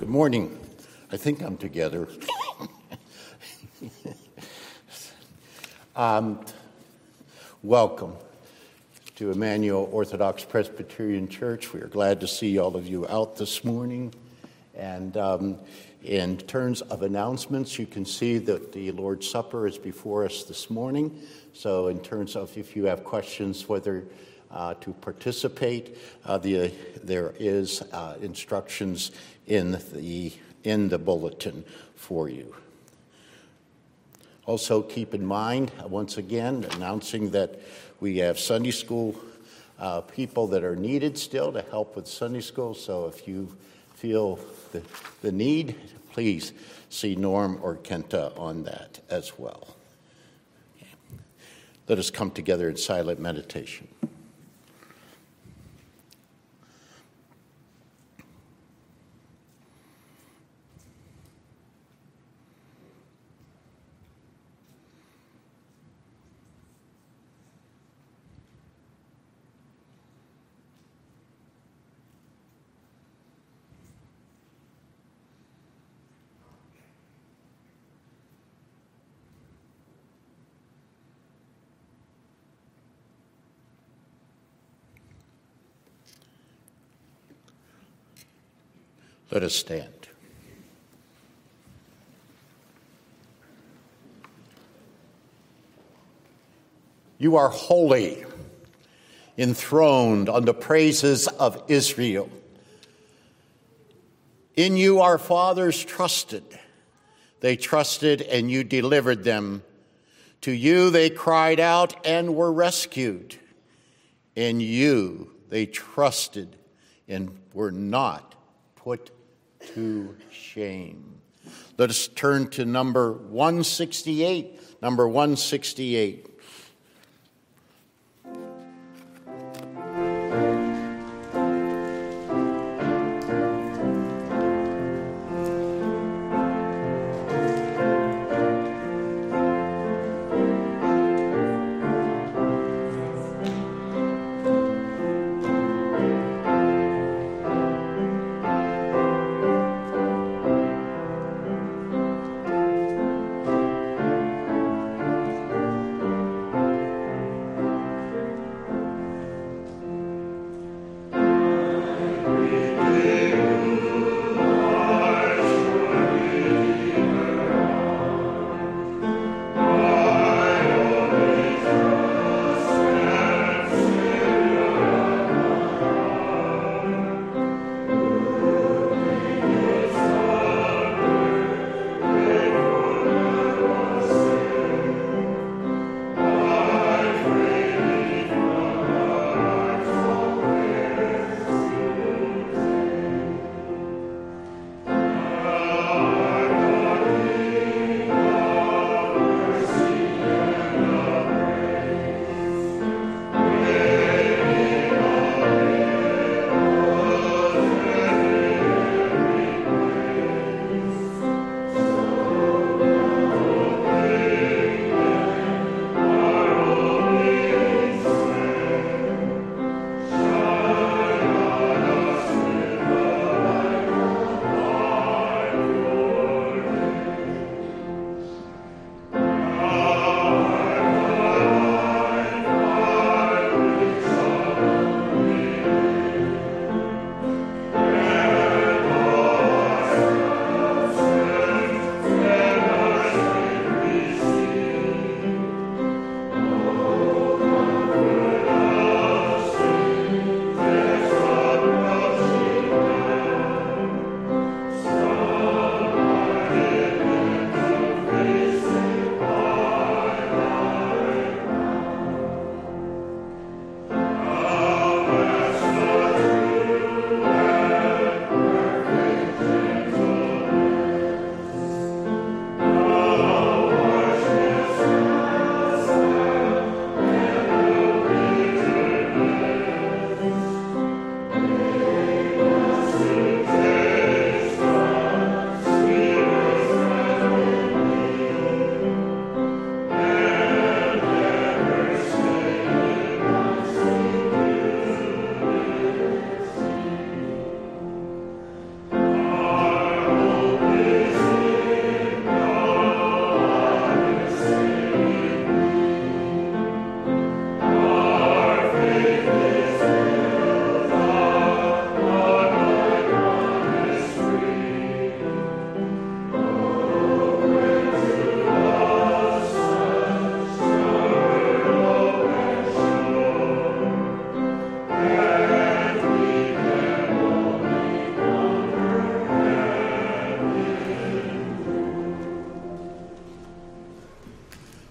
Good morning. I think I'm together. um, welcome to Emmanuel Orthodox Presbyterian Church. We are glad to see all of you out this morning. And um, in terms of announcements, you can see that the Lord's Supper is before us this morning. So, in terms of if you have questions whether uh, to participate, uh, the, there is uh, instructions in the in the bulletin for you. Also, keep in mind, once again, announcing that we have Sunday school uh, people that are needed still to help with Sunday school. So if you feel the, the need, please see Norm or Kenta on that as well. Let us come together in silent meditation. Let us stand. You are holy, enthroned on the praises of Israel. In you our fathers trusted. They trusted and you delivered them. To you they cried out and were rescued. In you they trusted and were not put to shame. Let us turn to number 168. Number 168.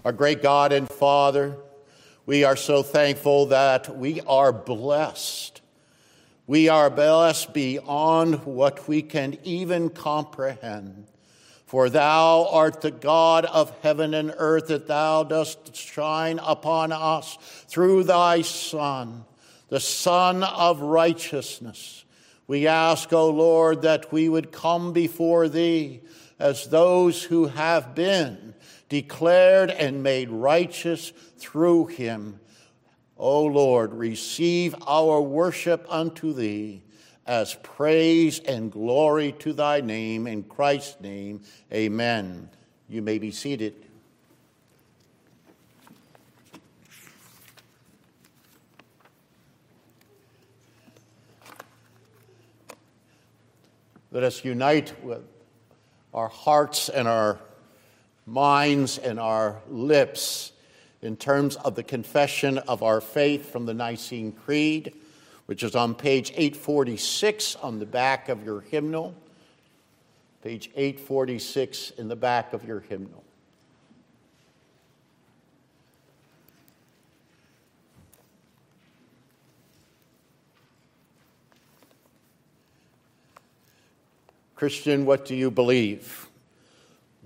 Our great God and Father, we are so thankful that we are blessed. We are blessed beyond what we can even comprehend. For thou art the God of heaven and earth, that thou dost shine upon us through thy Son, the Son of righteousness. We ask, O Lord, that we would come before thee as those who have been declared and made righteous through him. O Lord, receive our worship unto thee as praise and glory to thy name. In Christ's name, amen. You may be seated. Let us unite with our hearts and our minds and our lips in terms of the confession of our faith from the Nicene Creed, which is on page 846 on the back of your hymnal. Page 846 in the back of your hymnal. Christian, what do you believe?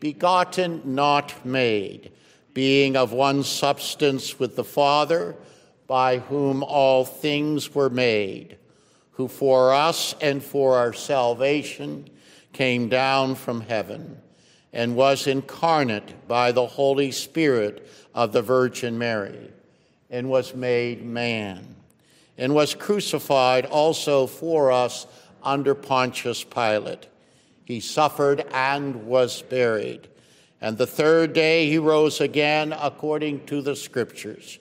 begotten, not made, being of one substance with the Father, by whom all things were made, who for us and for our salvation came down from heaven and was incarnate by the Holy Spirit of the Virgin Mary, and was made man, and was crucified also for us under Pontius Pilate he suffered and was buried. And the third day he rose again according to the scriptures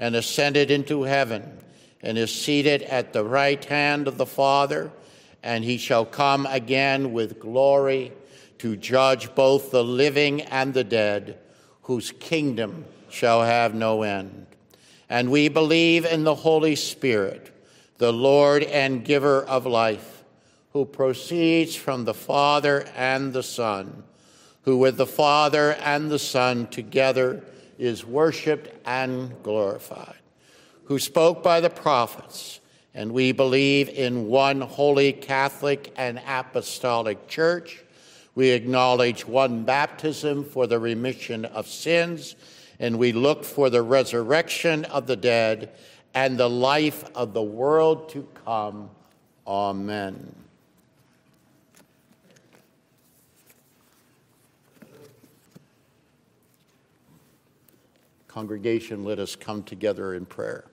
and ascended into heaven and is seated at the right hand of the Father. And he shall come again with glory to judge both the living and the dead, whose kingdom shall have no end. And we believe in the Holy Spirit, the Lord and giver of life who proceeds from the Father and the Son, who with the Father and the Son together is worshiped and glorified, who spoke by the prophets, and we believe in one holy Catholic and Apostolic Church. We acknowledge one baptism for the remission of sins, and we look for the resurrection of the dead and the life of the world to come. Amen. Congregation, let us come together in prayer.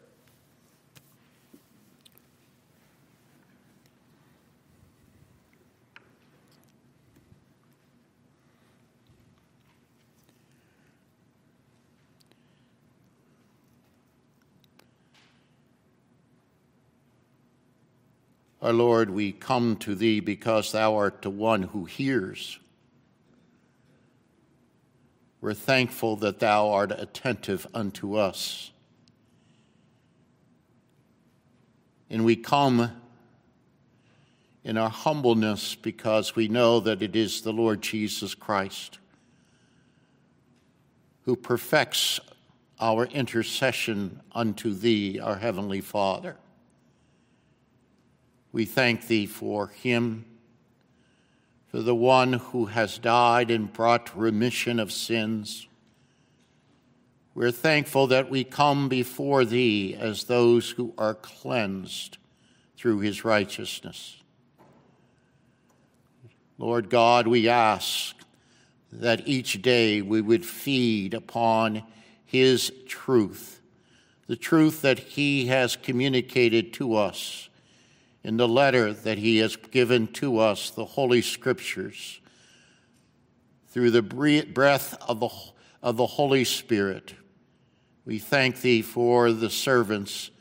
Our Lord, we come to Thee because Thou art the one who hears we're thankful that thou art attentive unto us. And we come in our humbleness because we know that it is the Lord Jesus Christ who perfects our intercession unto thee, our Heavenly Father. We thank thee for him to the one who has died and brought remission of sins. We're thankful that we come before thee as those who are cleansed through his righteousness. Lord God, we ask that each day we would feed upon his truth, the truth that he has communicated to us in the letter that he has given to us, the Holy Scriptures, through the breath of the, of the Holy Spirit. We thank thee for the servants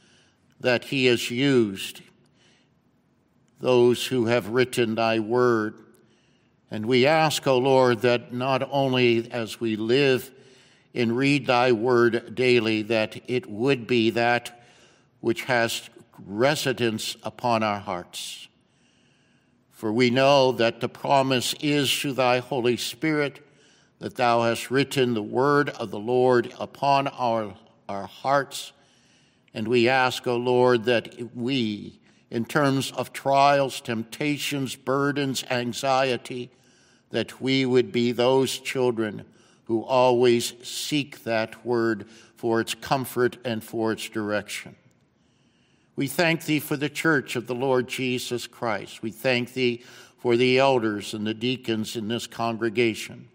that he has used, those who have written thy word. And we ask, O Lord, that not only as we live and read thy word daily, that it would be that which has residence upon our hearts. For we know that the promise is through thy Holy Spirit that thou hast written the word of the Lord upon our, our hearts. And we ask, O Lord, that we, in terms of trials, temptations, burdens, anxiety, that we would be those children who always seek that word for its comfort and for its direction. We thank thee for the church of the Lord Jesus Christ. We thank thee for the elders and the deacons in this congregation.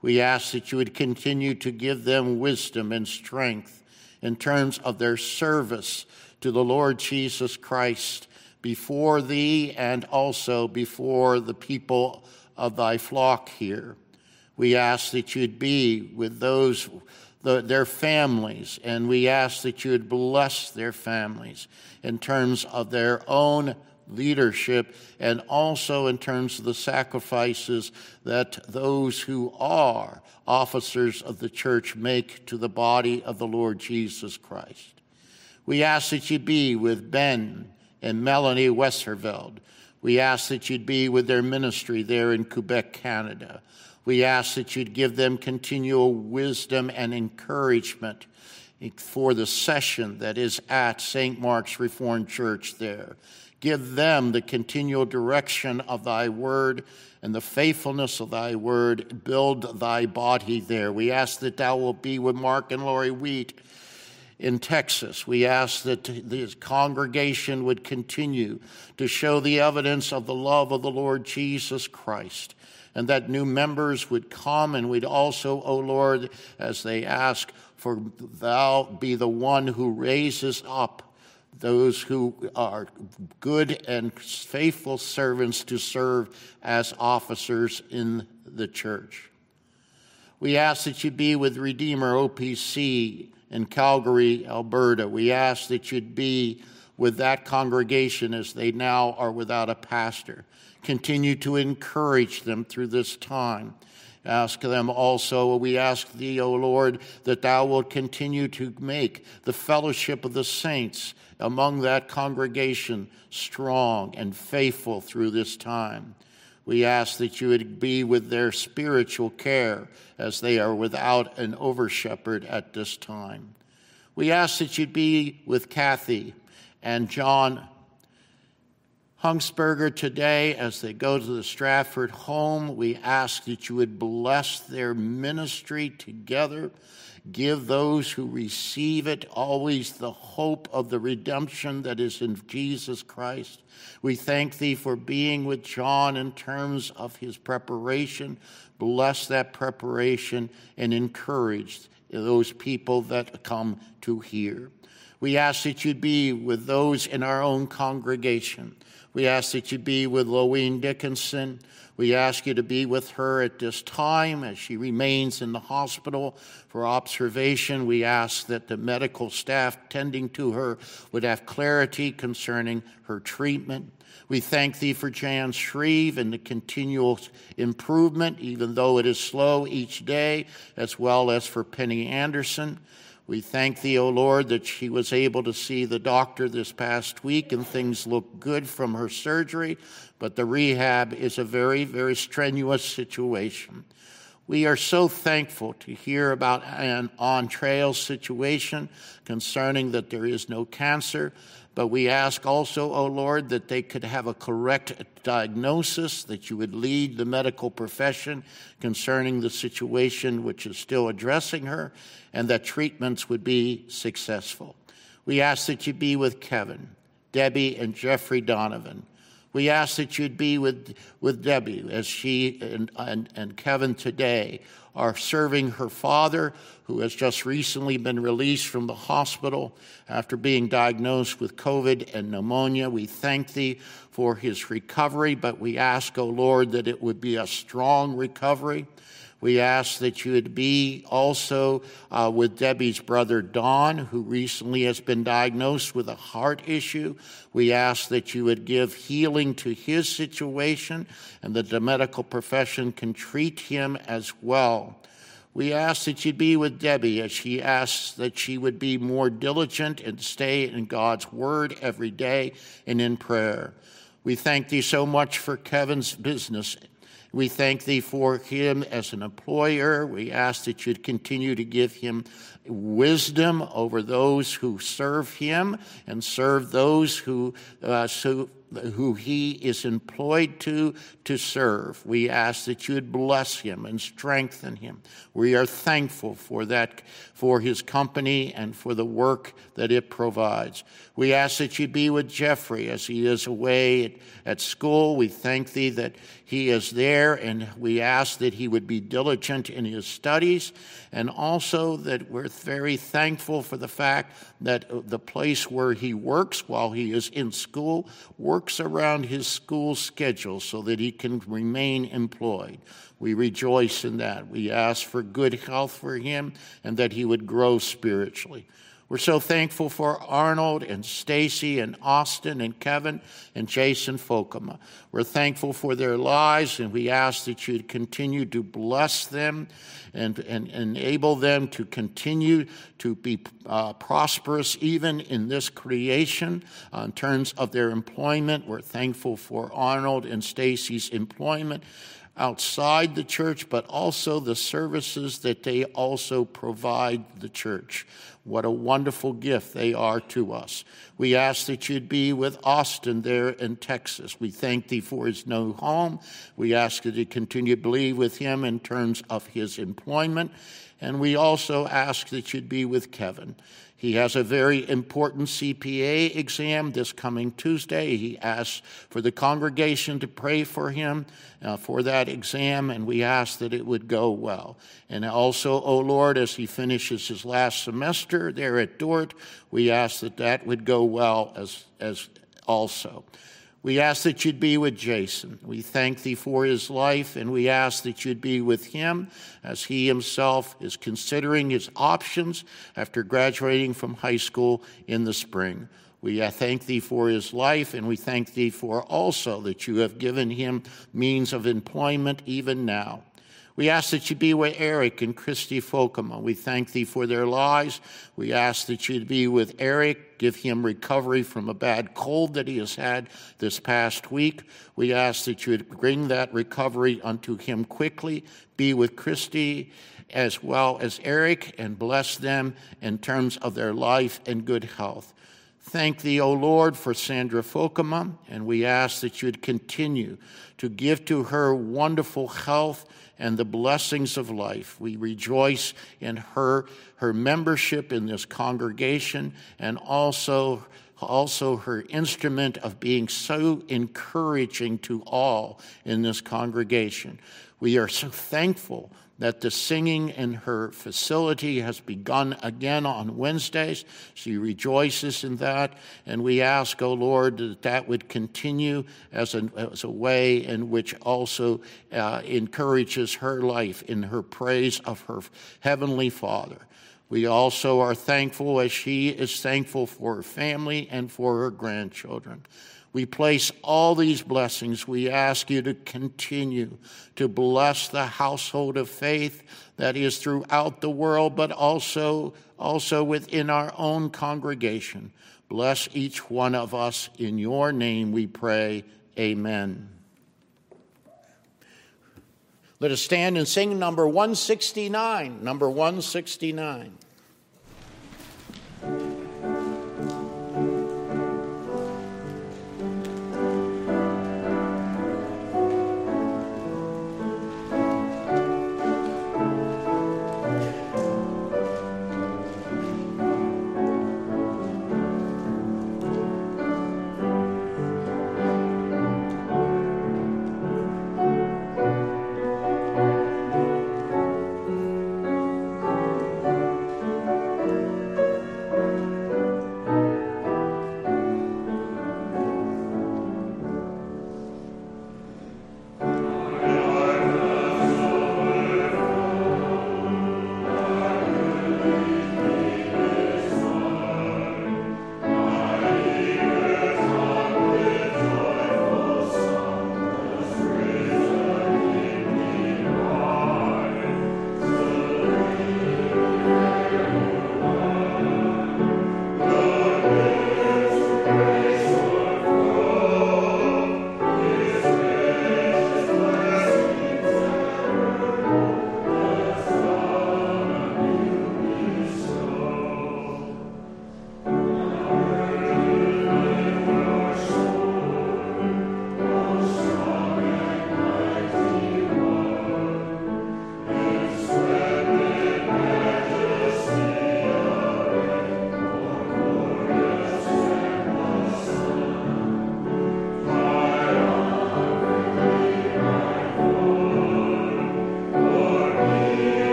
We ask that you would continue to give them wisdom and strength in terms of their service to the Lord Jesus Christ before thee and also before the people of thy flock here. We ask that you'd be with those, the, their families, and we ask that you would bless their families in terms of their own leadership and also in terms of the sacrifices that those who are officers of the church make to the body of the Lord Jesus Christ. We ask that you be with Ben and Melanie Westerveld. We ask that you'd be with their ministry there in Quebec, Canada. We ask that you'd give them continual wisdom and encouragement for the session that is at St. Mark's Reformed Church there. Give them the continual direction of thy word and the faithfulness of thy word. Build thy body there. We ask that thou wilt be with Mark and Lori Wheat in Texas. We ask that this congregation would continue to show the evidence of the love of the Lord Jesus Christ and that new members would come and we'd also, O oh Lord, as they ask, for thou be the one who raises up those who are good and faithful servants to serve as officers in the church. We ask that you be with Redeemer OPC in Calgary, Alberta. We ask that you'd be with that congregation as they now are without a pastor. Continue to encourage them through this time. Ask them also, we ask thee, O Lord, that thou wilt continue to make the fellowship of the saints among that congregation strong and faithful through this time. We ask that you would be with their spiritual care as they are without an over shepherd at this time. We ask that you'd be with Kathy and John Hungsberger today as they go to the Stratford home. We ask that you would bless their ministry together Give those who receive it always the hope of the redemption that is in Jesus Christ. We thank thee for being with John in terms of his preparation. Bless that preparation and encourage those people that come to hear. We ask that you be with those in our own congregation. We ask that you be with Loween Dickinson. We ask you to be with her at this time as she remains in the hospital for observation. We ask that the medical staff tending to her would have clarity concerning her treatment. We thank thee for Jan Shreve and the continual improvement, even though it is slow each day, as well as for Penny Anderson. We thank thee, O Lord, that she was able to see the doctor this past week and things look good from her surgery, but the rehab is a very, very strenuous situation. We are so thankful to hear about an on trail situation concerning that there is no cancer, but we ask also, O oh Lord, that they could have a correct diagnosis, that you would lead the medical profession concerning the situation which is still addressing her, and that treatments would be successful. We ask that you be with Kevin, Debbie, and Jeffrey Donovan. We ask that you'd be with, with Debbie as she and, and, and Kevin today are serving her father, who has just recently been released from the hospital after being diagnosed with COVID and pneumonia. We thank thee for his recovery, but we ask, O oh Lord, that it would be a strong recovery. We ask that you would be also uh, with Debbie's brother Don, who recently has been diagnosed with a heart issue. We ask that you would give healing to his situation and that the medical profession can treat him as well. We ask that you'd be with Debbie as she asks that she would be more diligent and stay in God's word every day and in prayer. We thank thee so much for Kevin's business we thank thee for him as an employer. We ask that you'd continue to give him wisdom over those who serve him and serve those who, uh, so, who he is employed to to serve. We ask that you would bless him and strengthen him. We are thankful for that, for his company and for the work that it provides. We ask that you be with Jeffrey as he is away at, at school. We thank thee that he is there, and we ask that he would be diligent in his studies, and also that we're very thankful for the fact that uh, the place where he works while he is in school works around his school schedule so that he can remain employed. We rejoice in that. We ask for good health for him and that he would grow spiritually. We're so thankful for Arnold and Stacy and Austin and Kevin and Jason Folkema. We're thankful for their lives, and we ask that you'd continue to bless them and, and enable them to continue to be uh, prosperous even in this creation uh, in terms of their employment. We're thankful for Arnold and Stacy's employment outside the church, but also the services that they also provide the church. What a wonderful gift they are to us. We ask that you'd be with Austin there in Texas. We thank thee for his new home. We ask that you continue to believe with him in terms of his employment. And we also ask that you'd be with Kevin. He has a very important CPA exam this coming Tuesday. He asks for the congregation to pray for him uh, for that exam, and we ask that it would go well. And also, oh Lord, as he finishes his last semester there at Dordt, we ask that that would go well as, as also. We ask that you'd be with Jason. We thank thee for his life, and we ask that you'd be with him as he himself is considering his options after graduating from high school in the spring. We uh, thank thee for his life, and we thank thee for also that you have given him means of employment even now. We ask that you be with Eric and Christy Folkema. We thank thee for their lives. We ask that you be with Eric, give him recovery from a bad cold that he has had this past week. We ask that you would bring that recovery unto him quickly. Be with Christy as well as Eric and bless them in terms of their life and good health. Thank thee, O Lord, for Sandra Folkema, and we ask that you'd continue to give to her wonderful health and the blessings of life. We rejoice in her, her membership in this congregation, and also also her instrument of being so encouraging to all in this congregation. We are so thankful that the singing in her facility has begun again on Wednesdays. She rejoices in that. And we ask, O oh Lord, that that would continue as a, as a way in which also uh, encourages her life in her praise of her Heavenly Father. We also are thankful as she is thankful for her family and for her grandchildren. We place all these blessings. We ask you to continue to bless the household of faith that is throughout the world, but also, also within our own congregation. Bless each one of us. In your name we pray. Amen. Let us stand and sing number 169. Number 169.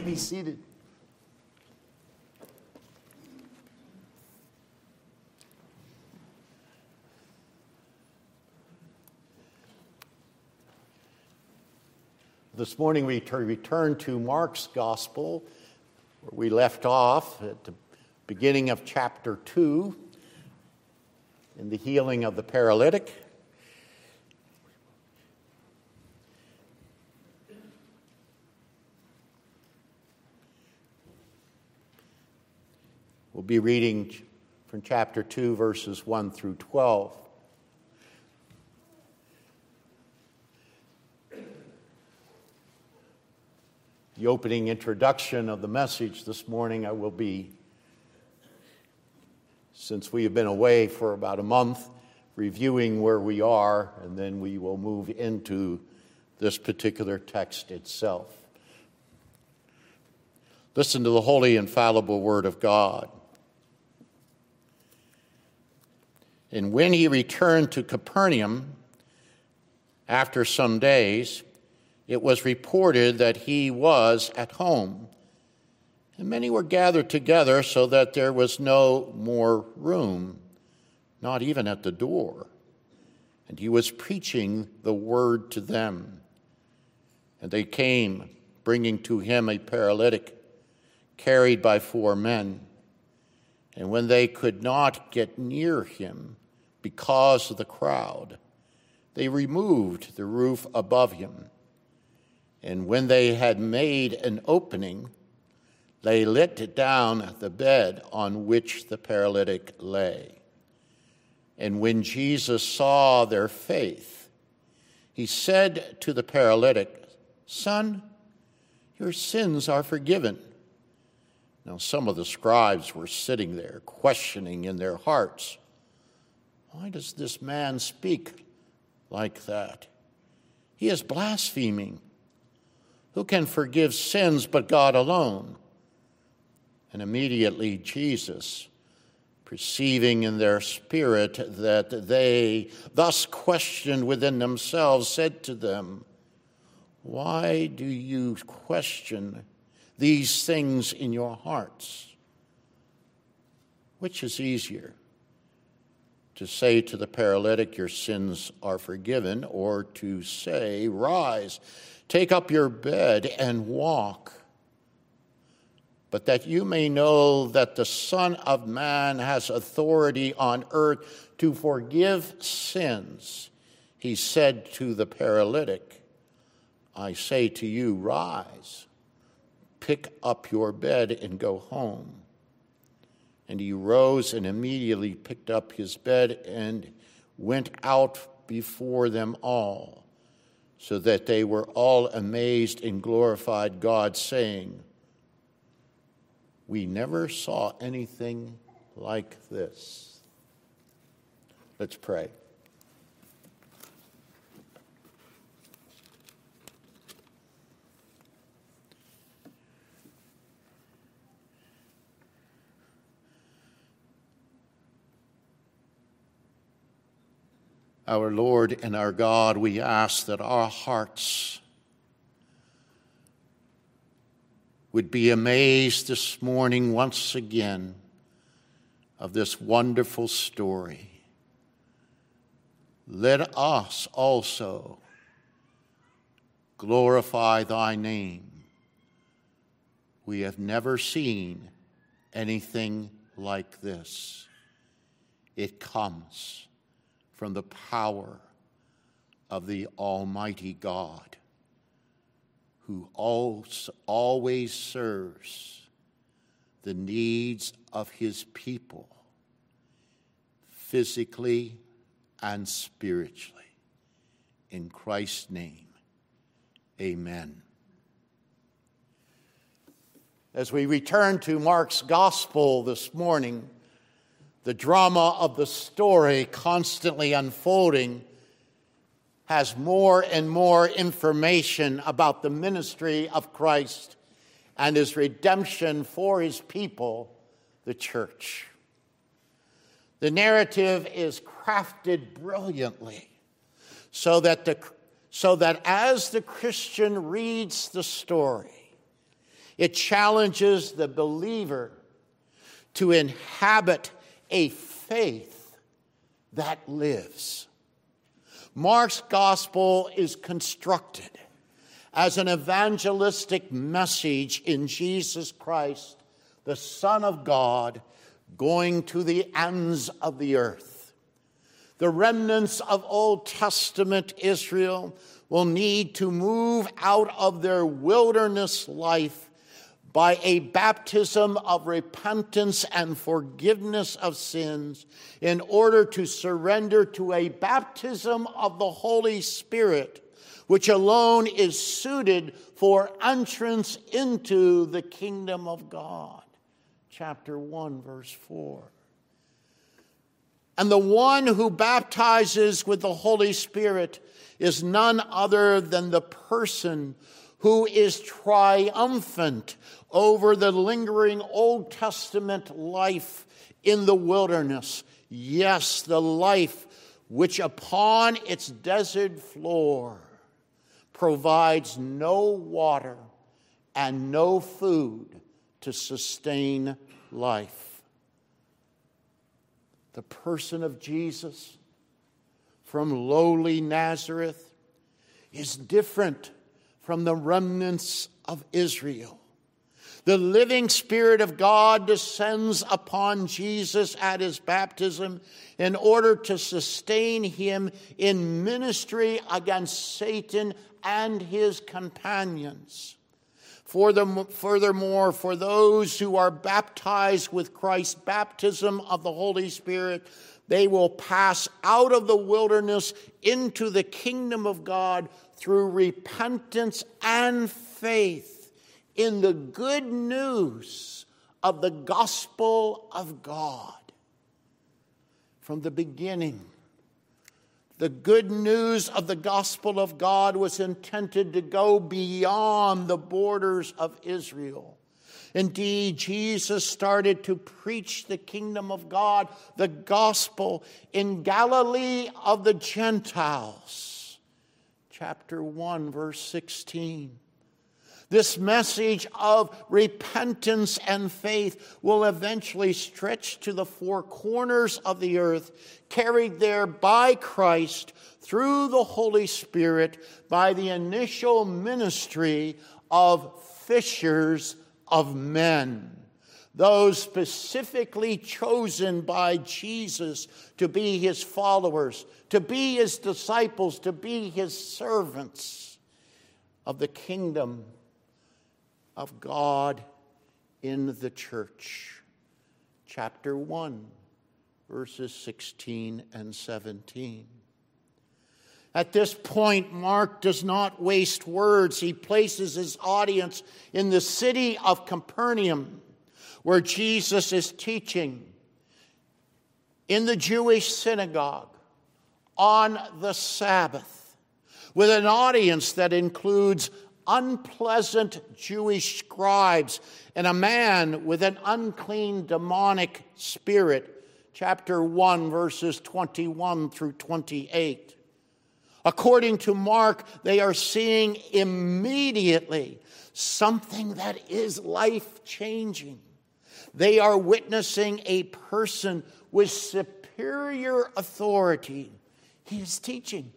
Be seated. This morning we return to Mark's Gospel, where we left off at the beginning of chapter 2 in the healing of the paralytic. We'll be reading from chapter 2, verses 1 through 12. the opening introduction of the message this morning, I will be, since we have been away for about a month, reviewing where we are, and then we will move into this particular text itself. Listen to the holy, infallible Word of God. And when he returned to Capernaum after some days, it was reported that he was at home. And many were gathered together so that there was no more room, not even at the door. And he was preaching the word to them. And they came, bringing to him a paralytic carried by four men. And when they could not get near him because of the crowd, they removed the roof above him and when they had made an opening, they let down the bed on which the paralytic lay. And when Jesus saw their faith, he said to the paralytic, Son, your sins are forgiven. Now, some of the scribes were sitting there, questioning in their hearts, Why does this man speak like that? He is blaspheming. Who can forgive sins but God alone? And immediately Jesus, perceiving in their spirit that they thus questioned within themselves, said to them, Why do you question these things in your hearts? Which is easier? To say to the paralytic, Your sins are forgiven, or to say, Rise Take up your bed and walk. But that you may know that the Son of Man has authority on earth to forgive sins, he said to the paralytic, I say to you, rise, pick up your bed, and go home. And he rose and immediately picked up his bed and went out before them all so that they were all amazed and glorified God, saying, We never saw anything like this. Let's pray. Our Lord and our God, we ask that our hearts would be amazed this morning once again of this wonderful story. Let us also glorify thy name. We have never seen anything like this. It comes from the power of the Almighty God, who always serves the needs of his people physically and spiritually. In Christ's name, amen. As we return to Mark's gospel this morning, the drama of the story constantly unfolding has more and more information about the ministry of Christ and his redemption for his people, the church. The narrative is crafted brilliantly so that, the, so that as the Christian reads the story, It challenges the believer to inhabit a faith that lives. Mark's gospel is constructed as an evangelistic message in Jesus Christ, the Son of God, going to the ends of the earth. The remnants of Old Testament Israel will need to move out of their wilderness life by a baptism of repentance and forgiveness of sins in order to surrender to a baptism of the Holy Spirit, which alone is suited for entrance into the kingdom of God. Chapter 1, verse 4. And the one who baptizes with the Holy Spirit is none other than the person who is triumphant over the lingering Old Testament life in the wilderness. Yes, the life which upon its desert floor provides no water and no food to sustain life. The person of Jesus from lowly Nazareth is different from the remnants of Israel. The living Spirit of God descends upon Jesus at his baptism in order to sustain him in ministry against Satan and his companions. Furthermore, for those who are baptized with Christ's baptism of the Holy Spirit, they will pass out of the wilderness into the kingdom of God through repentance and faith in the good news of the gospel of God. From the beginning, the good news of the gospel of God was intended to go beyond the borders of Israel. Indeed, Jesus started to preach the kingdom of God, the gospel, in Galilee of the Gentiles. Chapter 1, verse 16. This message of repentance and faith will eventually stretch to the four corners of the earth, carried there by Christ through the Holy Spirit by the initial ministry of fishers of men. Those specifically chosen by Jesus to be his followers, to be his disciples, to be his servants of the kingdom of God in the church. Chapter 1, verses 16 and 17. At this point, Mark does not waste words. He places his audience in the city of Capernaum, where Jesus is teaching in the Jewish synagogue on the Sabbath, with an audience that includes unpleasant Jewish scribes and a man with an unclean demonic spirit. Chapter 1, verses 21 through 28. According to Mark, they are seeing immediately something that is life changing. They are witnessing a person with superior authority. He is teaching,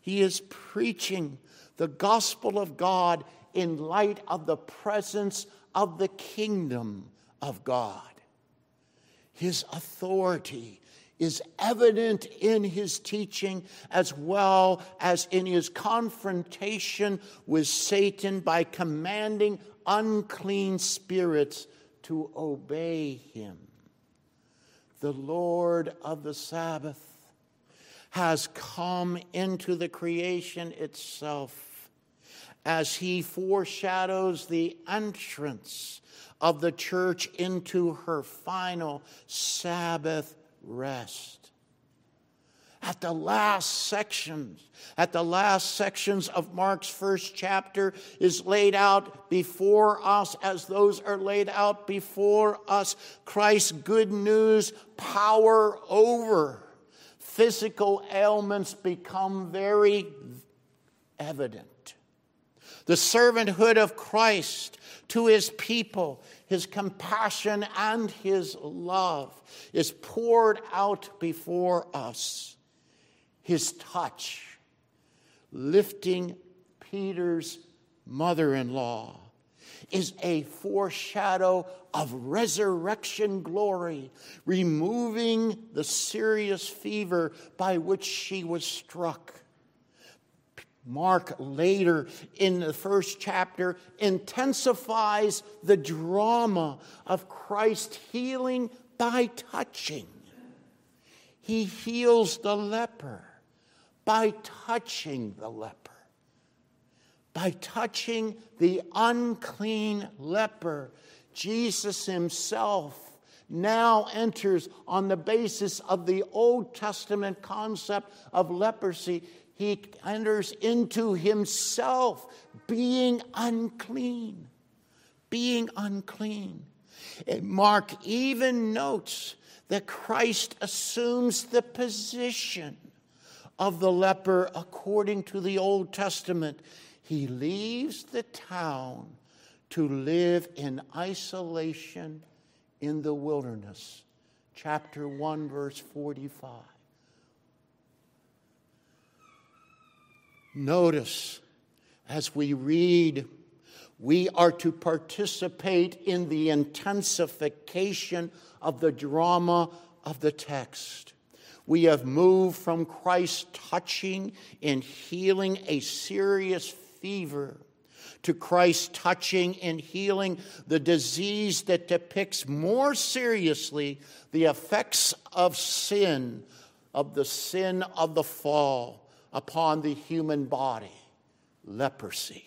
he is preaching the gospel of God in light of the presence of the kingdom of God. His authority is evident in his teaching as well as in his confrontation with Satan by commanding unclean spirits to obey him. The Lord of the Sabbath has come into the creation itself as he foreshadows the entrance of the church into her final Sabbath rest. At the last sections, at the last sections of Mark's first chapter is laid out before us as those are laid out before us. Christ's good news, power over physical ailments become very evident. The servanthood of Christ to his people, his compassion and his love is poured out before us. His touch, lifting Peter's mother in law, is a foreshadow of resurrection glory, removing the serious fever by which she was struck. Mark later in the first chapter intensifies the drama of Christ healing by touching. He heals the leper by touching the leper. By touching the unclean leper, Jesus himself now enters on the basis of the Old Testament concept of leprosy he enters into himself being unclean. Being unclean. And Mark even notes that Christ assumes the position of the leper according to the Old Testament. He leaves the town to live in isolation in the wilderness. Chapter 1, verse 45. Notice as we read, we are to participate in the intensification of the drama of the text. We have moved from Christ touching and healing a serious fever to Christ touching and healing the disease that depicts more seriously the effects of sin, of the sin of the fall upon the human body leprosy.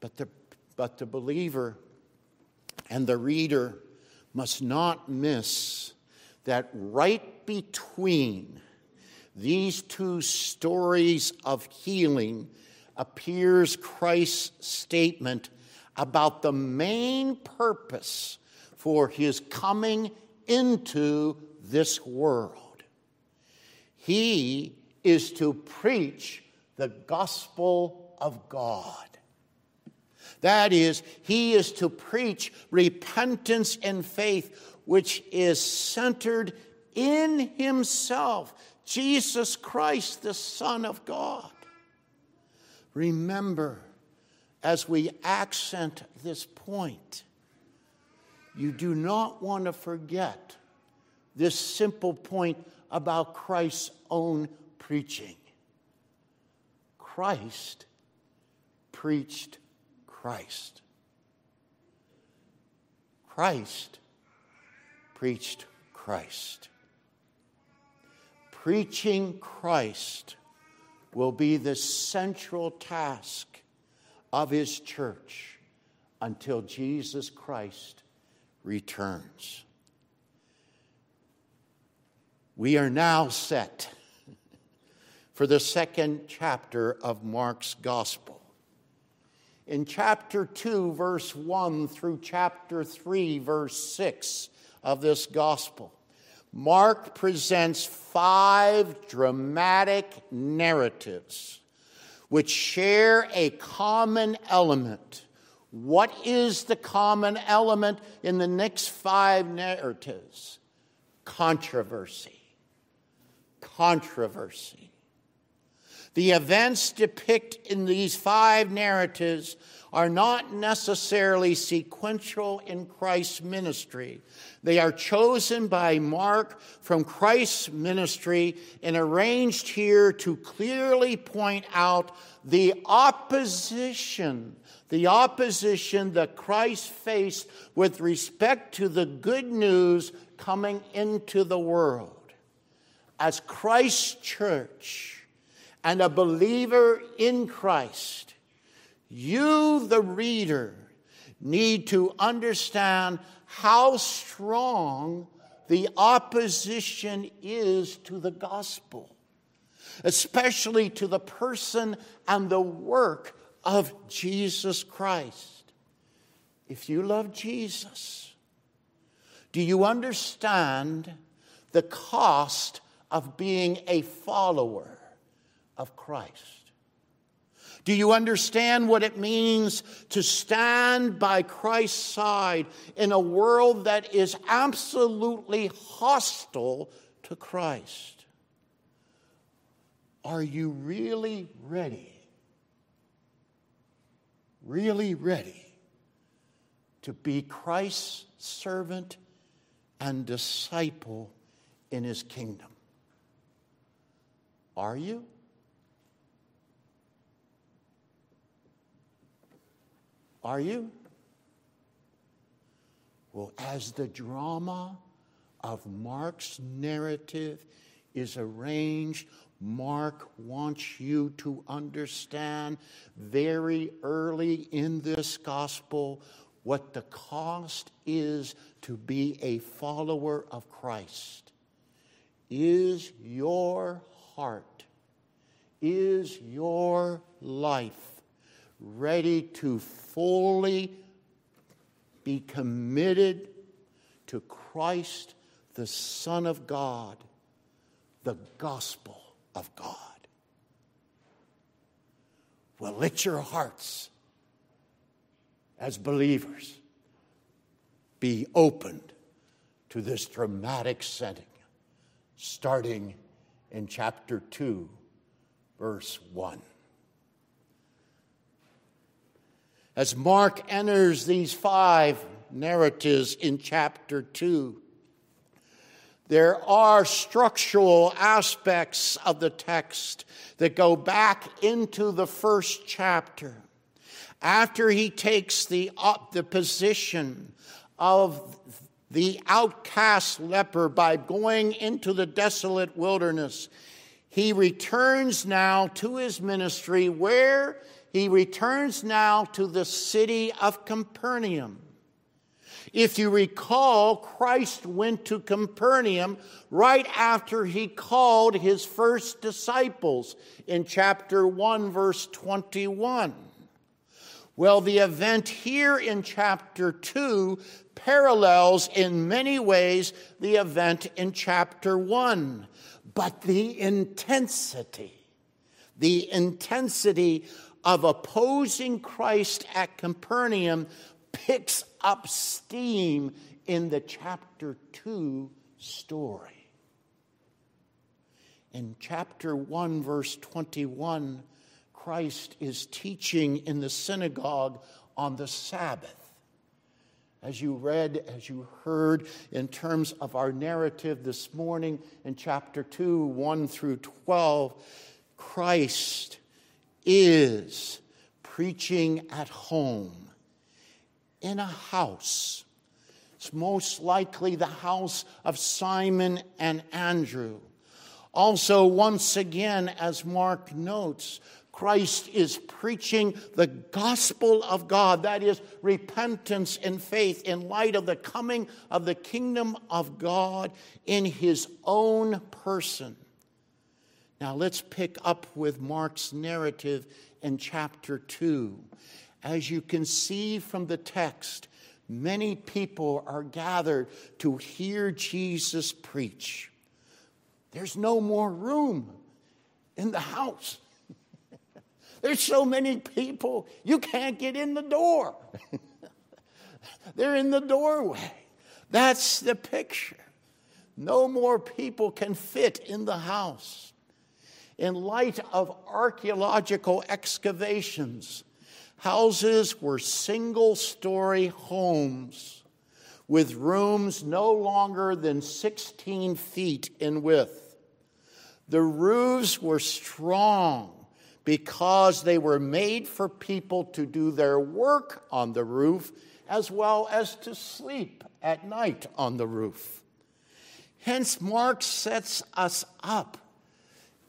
But the, but the believer and the reader must not miss that right between these two stories of healing appears Christ's statement about the main purpose for his coming into this world. He is to preach the gospel of God. That is, he is to preach repentance and faith, which is centered in himself, Jesus Christ, the Son of God. Remember, as we accent this point, you do not want to forget this simple point about Christ's own preaching. Christ preached Christ. Christ preached Christ. Preaching Christ will be the central task of his church until Jesus Christ returns. We are now set for the second chapter of Mark's Gospel. In chapter 2, verse 1 through chapter 3, verse 6 of this Gospel, Mark presents five dramatic narratives which share a common element. What is the common element in the next five narratives? Controversy. Controversy. The events depicted in these five narratives are not necessarily sequential in Christ's ministry. They are chosen by Mark from Christ's ministry and arranged here to clearly point out the opposition, the opposition that Christ faced with respect to the good news coming into the world. As Christ's church, and a believer in Christ, you, the reader, need to understand how strong the opposition is to the gospel, especially to the person and the work of Jesus Christ. If you love Jesus, do you understand the cost of being a follower? of Christ? Do you understand what it means to stand by Christ's side in a world that is absolutely hostile to Christ? Are you really ready? Really ready to be Christ's servant and disciple in his kingdom? Are you? Are you? Well, as the drama of Mark's narrative is arranged, Mark wants you to understand very early in this gospel what the cost is to be a follower of Christ. Is your heart, is your life ready to fully be committed to Christ, the Son of God, the gospel of God. Well, let your hearts as believers be opened to this dramatic setting, starting in chapter 2, verse 1. As Mark enters these five narratives in chapter 2, there are structural aspects of the text that go back into the first chapter. After he takes the, up the position of the outcast leper by going into the desolate wilderness, he returns now to his ministry where he returns now to the city of Capernaum. If you recall, Christ went to Capernaum right after he called his first disciples in chapter 1, verse 21. Well, the event here in chapter 2 parallels in many ways the event in chapter 1, but the intensity, the intensity of opposing Christ at Capernaum picks up steam in the chapter 2 story. In chapter 1, verse 21, Christ is teaching in the synagogue on the Sabbath. As you read, as you heard in terms of our narrative this morning in chapter 2, 1 through 12, Christ is preaching at home in a house. It's most likely the house of Simon and Andrew. Also, once again, as Mark notes, Christ is preaching the gospel of God, that is, repentance and faith in light of the coming of the kingdom of God in his own person. Now let's pick up with Mark's narrative in chapter 2. As you can see from the text, many people are gathered to hear Jesus preach. There's no more room in the house. There's so many people, you can't get in the door. They're in the doorway. That's the picture. No more people can fit in the house in light of archaeological excavations, houses were single story homes with rooms no longer than 16 feet in width. The roofs were strong because they were made for people to do their work on the roof as well as to sleep at night on the roof. Hence, Mark sets us up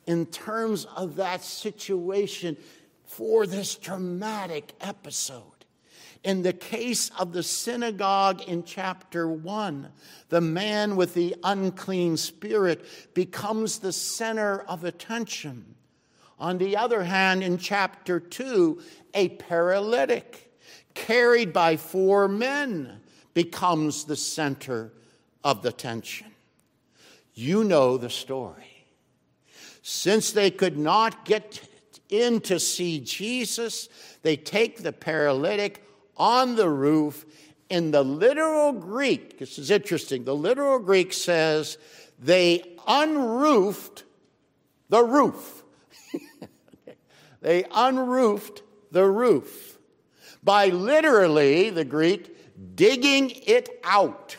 in terms of that situation for this dramatic episode. In the case of the synagogue in chapter 1, the man with the unclean spirit becomes the center of attention. On the other hand, in chapter 2, a paralytic carried by four men becomes the center of the tension. You know the story. Since they could not get in to see Jesus. They take the paralytic on the roof. In the literal Greek, this is interesting, the literal Greek says they unroofed the roof. they unroofed the roof by literally, the Greek, digging it out.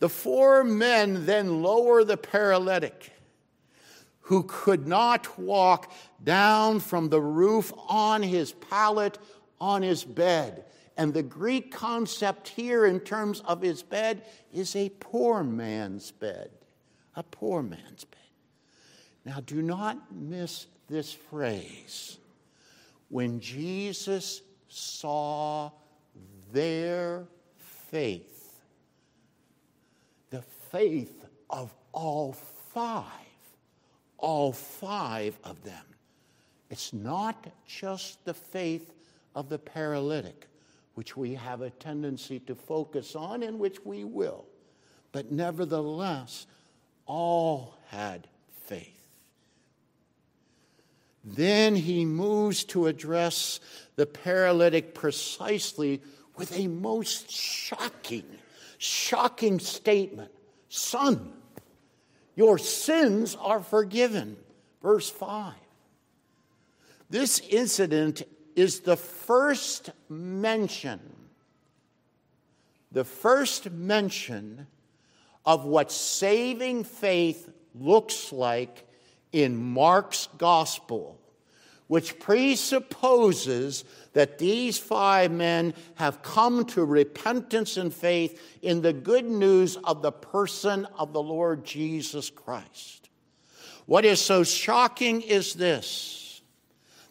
The four men then lower the paralytic who could not walk down from the roof on his pallet on his bed. And the Greek concept here, in terms of his bed, is a poor man's bed. A poor man's bed. Now, do not miss this phrase. When Jesus saw their faith, faith of all five, all five of them. It's not just the faith of the paralytic, which we have a tendency to focus on and which we will, but nevertheless, all had faith. Then he moves to address the paralytic precisely with a most shocking, shocking statement Son, your sins are forgiven. Verse 5. This incident is the first mention, the first mention of what saving faith looks like in Mark's gospel, which presupposes that these five men have come to repentance and faith in the good news of the person of the Lord Jesus Christ. What is so shocking is this.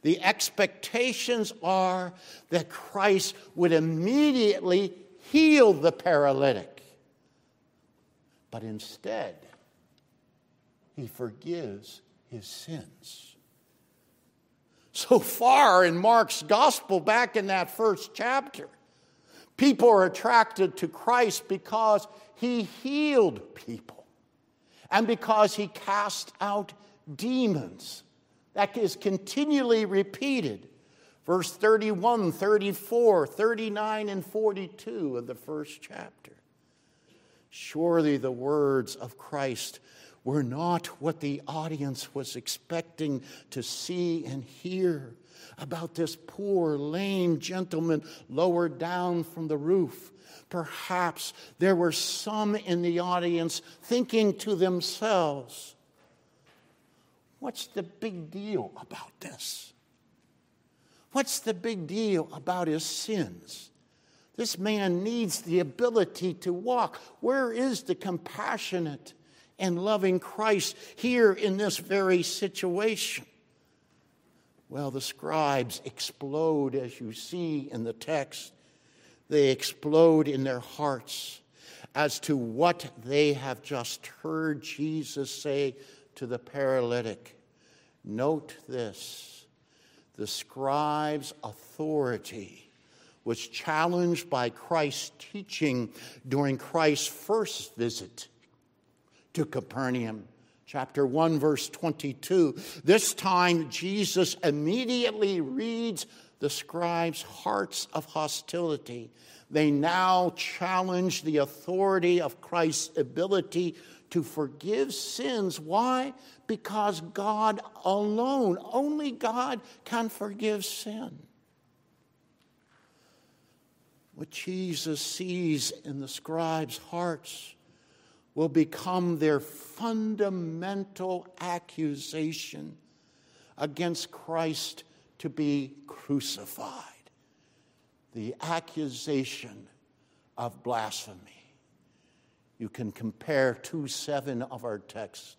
The expectations are that Christ would immediately heal the paralytic. But instead, he forgives his sins. So far in Mark's gospel, back in that first chapter, people are attracted to Christ because he healed people and because he cast out demons. That is continually repeated. Verse 31, 34, 39, and 42 of the first chapter. Surely the words of Christ were not what the audience was expecting to see and hear about this poor, lame gentleman lowered down from the roof. Perhaps there were some in the audience thinking to themselves, What's the big deal about this? What's the big deal about his sins? This man needs the ability to walk. Where is the compassionate and loving Christ here in this very situation? Well, the scribes explode, as you see in the text. They explode in their hearts as to what they have just heard Jesus say to the paralytic. Note this the scribe's authority was challenged by Christ's teaching during Christ's first visit to Capernaum. Chapter 1, verse 22. This time, Jesus immediately reads the scribes' hearts of hostility. They now challenge the authority of Christ's ability to forgive sins. Why? Because God alone, only God can forgive sin. What Jesus sees in the scribes' hearts will become their fundamental accusation against Christ to be crucified the accusation of blasphemy. You can compare 2 7 of our text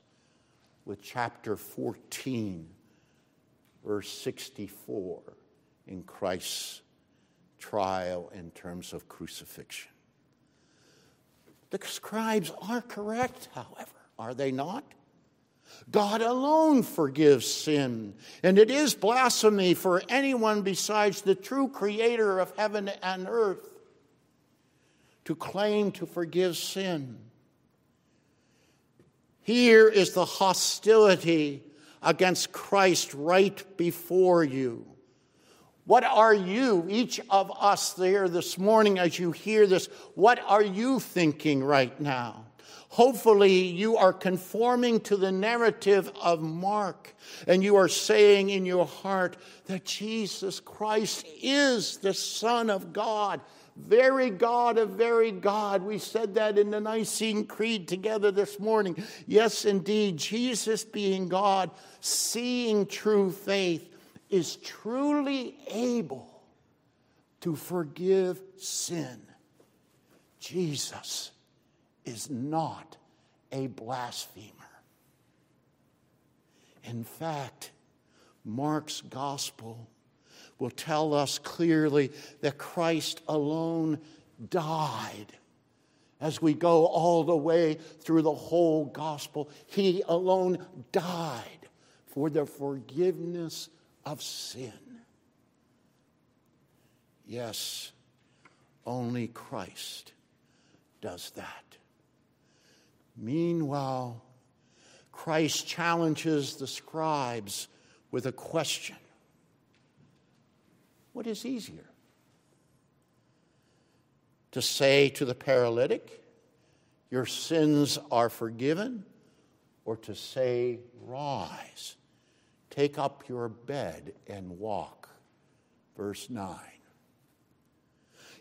with chapter 14, verse 64, in Christ's trial in terms of crucifixion. The scribes are correct, however, are they not? God alone forgives sin, and it is blasphemy for anyone besides the true creator of heaven and earth to claim to forgive sin. Here is the hostility against Christ right before you. What are you, each of us there this morning as you hear this, what are you thinking right now? Hopefully, you are conforming to the narrative of Mark, and you are saying in your heart that Jesus Christ is the Son of God, very God of very God. We said that in the Nicene Creed together this morning. Yes, indeed, Jesus being God, seeing true faith, is truly able to forgive sin. Jesus is not a blasphemer. In fact, Mark's gospel will tell us clearly that Christ alone died. As we go all the way through the whole gospel, He alone died for the forgiveness of sin. Yes, only Christ does that. Meanwhile, Christ challenges the scribes with a question What is easier? To say to the paralytic, Your sins are forgiven, or to say, Rise, take up your bed and walk. Verse 9.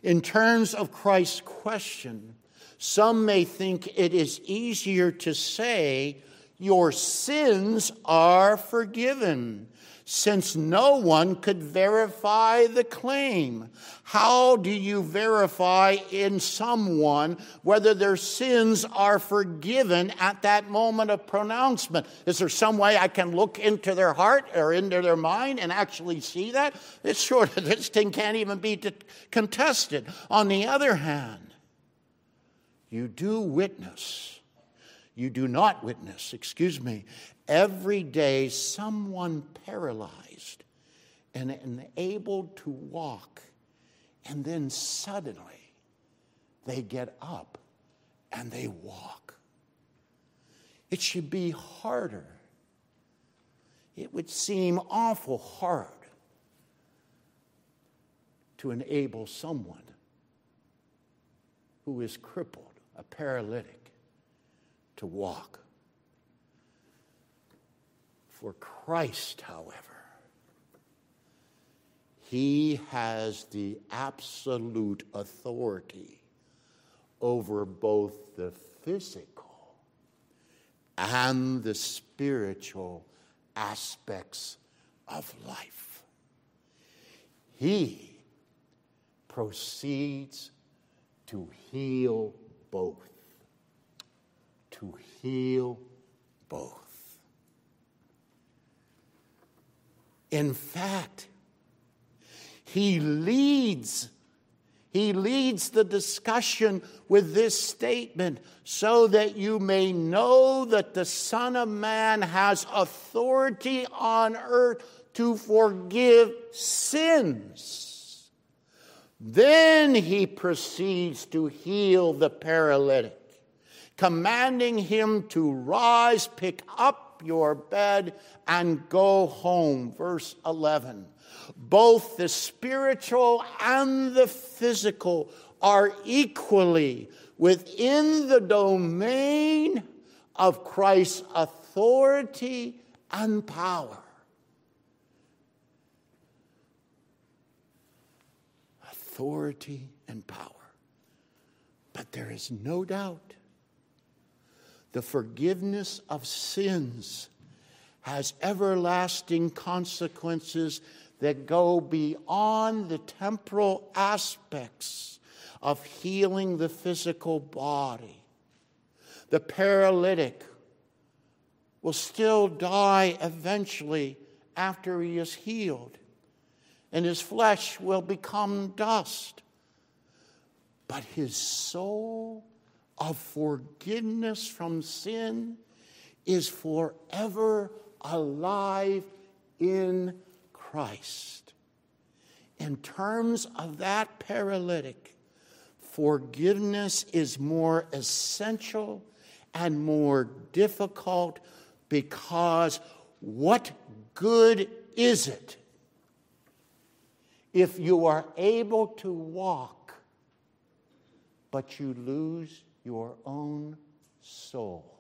In terms of Christ's question, some may think it is easier to say, Your sins are forgiven, since no one could verify the claim. How do you verify in someone whether their sins are forgiven at that moment of pronouncement? Is there some way I can look into their heart or into their mind and actually see that? It's sure this thing can't even be contested. On the other hand, you do witness, you do not witness, excuse me, every day someone paralyzed and unable to walk, and then suddenly they get up and they walk. It should be harder. It would seem awful hard to enable someone who is crippled a paralytic to walk. For Christ, however, he has the absolute authority over both the physical and the spiritual aspects of life. He proceeds to heal both. To heal both. In fact, he leads he leads the discussion with this statement so that you may know that the Son of Man has authority on earth to forgive sins. Then he proceeds to heal the paralytic, commanding him to rise, pick up your bed, and go home. Verse 11. Both the spiritual and the physical are equally within the domain of Christ's authority and power. authority and power. But there is no doubt the forgiveness of sins has everlasting consequences that go beyond the temporal aspects of healing the physical body. The paralytic will still die eventually after he is healed and his flesh will become dust. But his soul of forgiveness from sin is forever alive in Christ. In terms of that paralytic, forgiveness is more essential and more difficult because What good is it if you are able to walk, but you lose your own soul?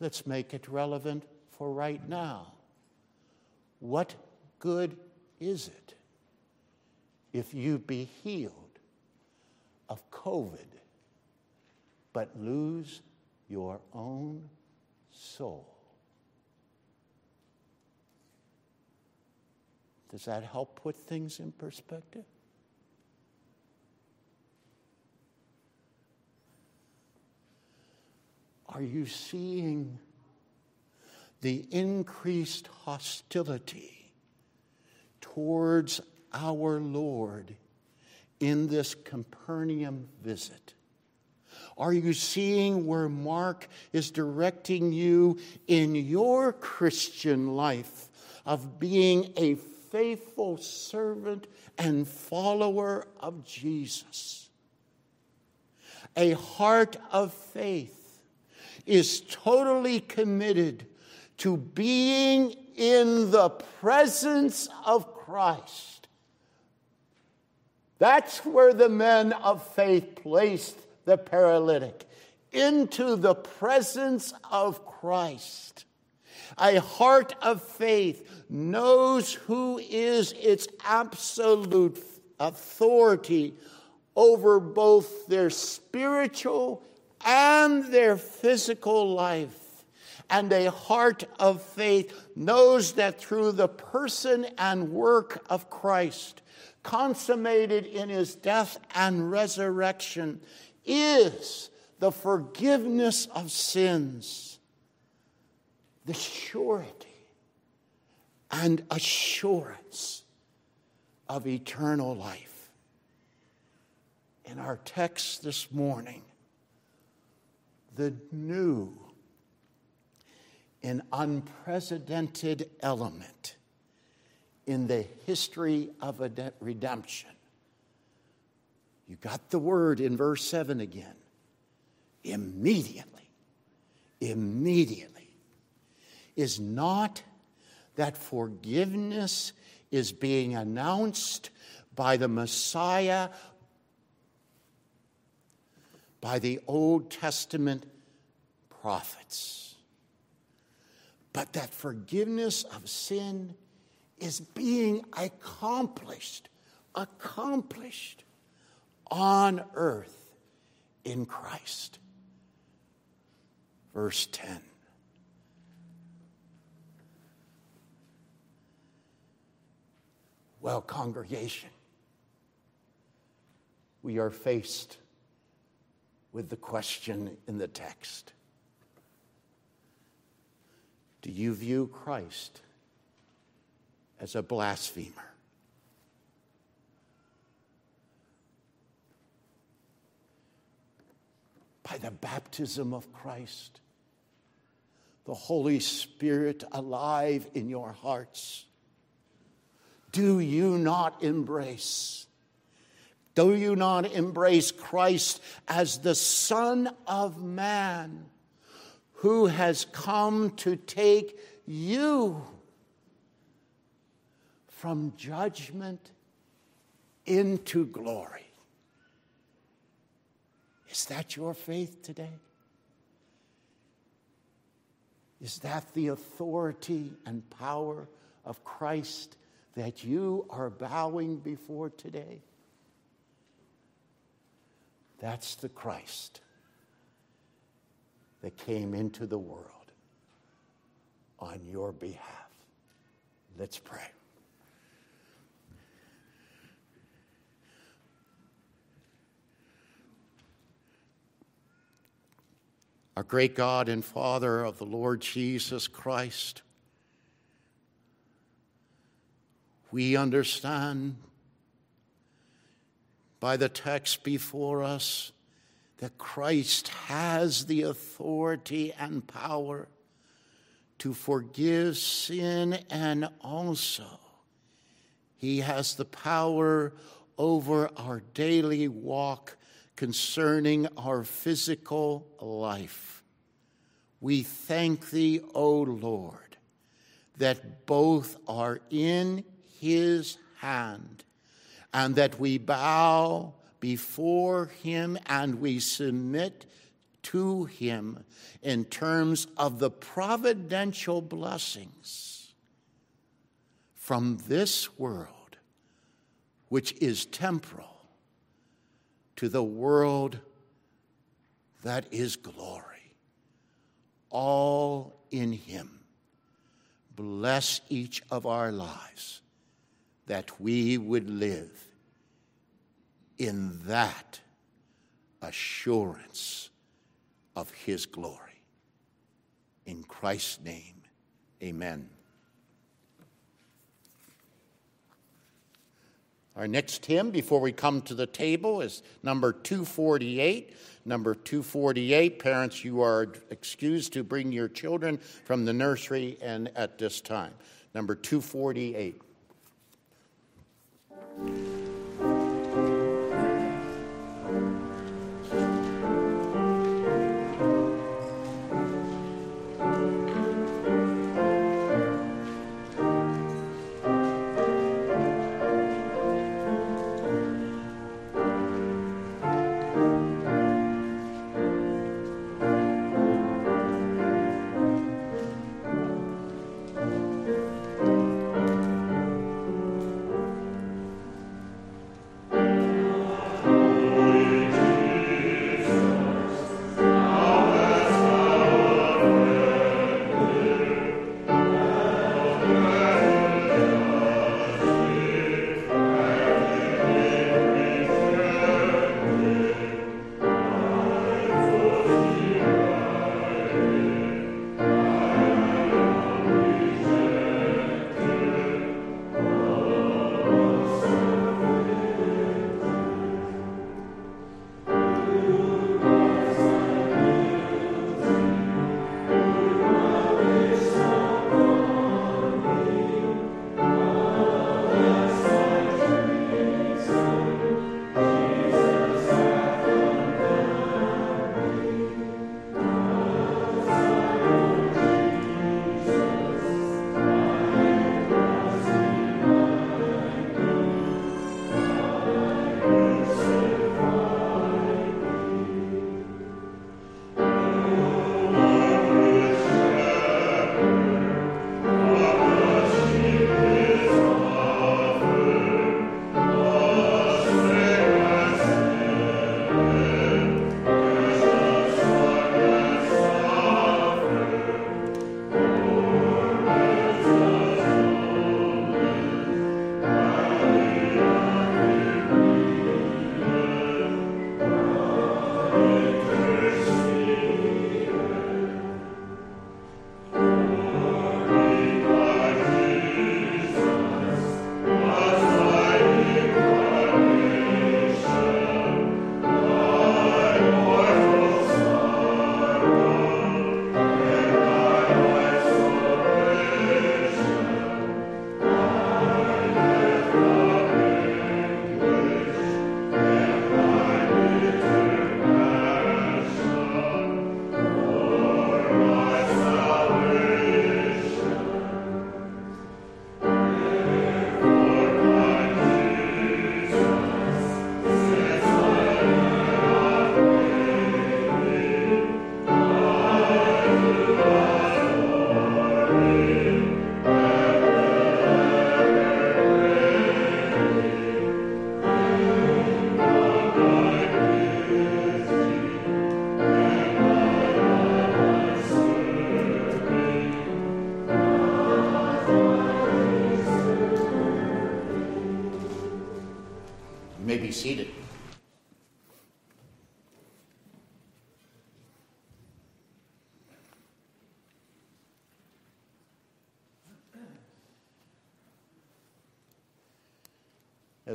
Let's make it relevant for right now. What good is it if you be healed of COVID but lose your own soul? Does that help put things in perspective? Are you seeing the increased hostility towards our Lord in this Capernaum visit? Are you seeing where Mark is directing you in your Christian life of being a faithful servant and follower of Jesus? A heart of faith is totally committed to being in the presence of Christ. That's where the men of faith placed the paralytic into the presence of Christ. A heart of faith knows who is its absolute authority over both their spiritual and their physical life. And a heart of faith knows that through the person and work of Christ, consummated in his death and resurrection, is the forgiveness of sins, the surety and assurance of eternal life. In our text this morning, the new an unprecedented element in the history of a redemption. You got the word in verse 7 again. Immediately, immediately is not that forgiveness is being announced by the Messiah by the Old Testament prophets. But that forgiveness of sin is being accomplished, accomplished on earth in Christ. Verse 10. Well, congregation, we are faced with the question in the text Do you view Christ as a blasphemer? By the baptism of Christ, the Holy Spirit alive in your hearts, do you not embrace? Do you not embrace Christ as the Son of Man who has come to take you from judgment into glory? Is that your faith today? Is that the authority and power of Christ that you are bowing before today? That's the Christ that came into the world on your behalf. Let's pray. Our great God and Father of the Lord Jesus Christ, we understand by the text before us that Christ has the authority and power to forgive sin, and also He has the power over our daily walk concerning our physical life. We thank thee, O Lord, that both are in his hand, and that we bow before him and we submit to him in terms of the providential blessings from this world, which is temporal, to the world that is glory all in Him. Bless each of our lives that we would live in that assurance of His glory. In Christ's name, amen. Our next hymn before we come to the table is number 248. Number 248, parents, you are excused to bring your children from the nursery and at this time. Number 248.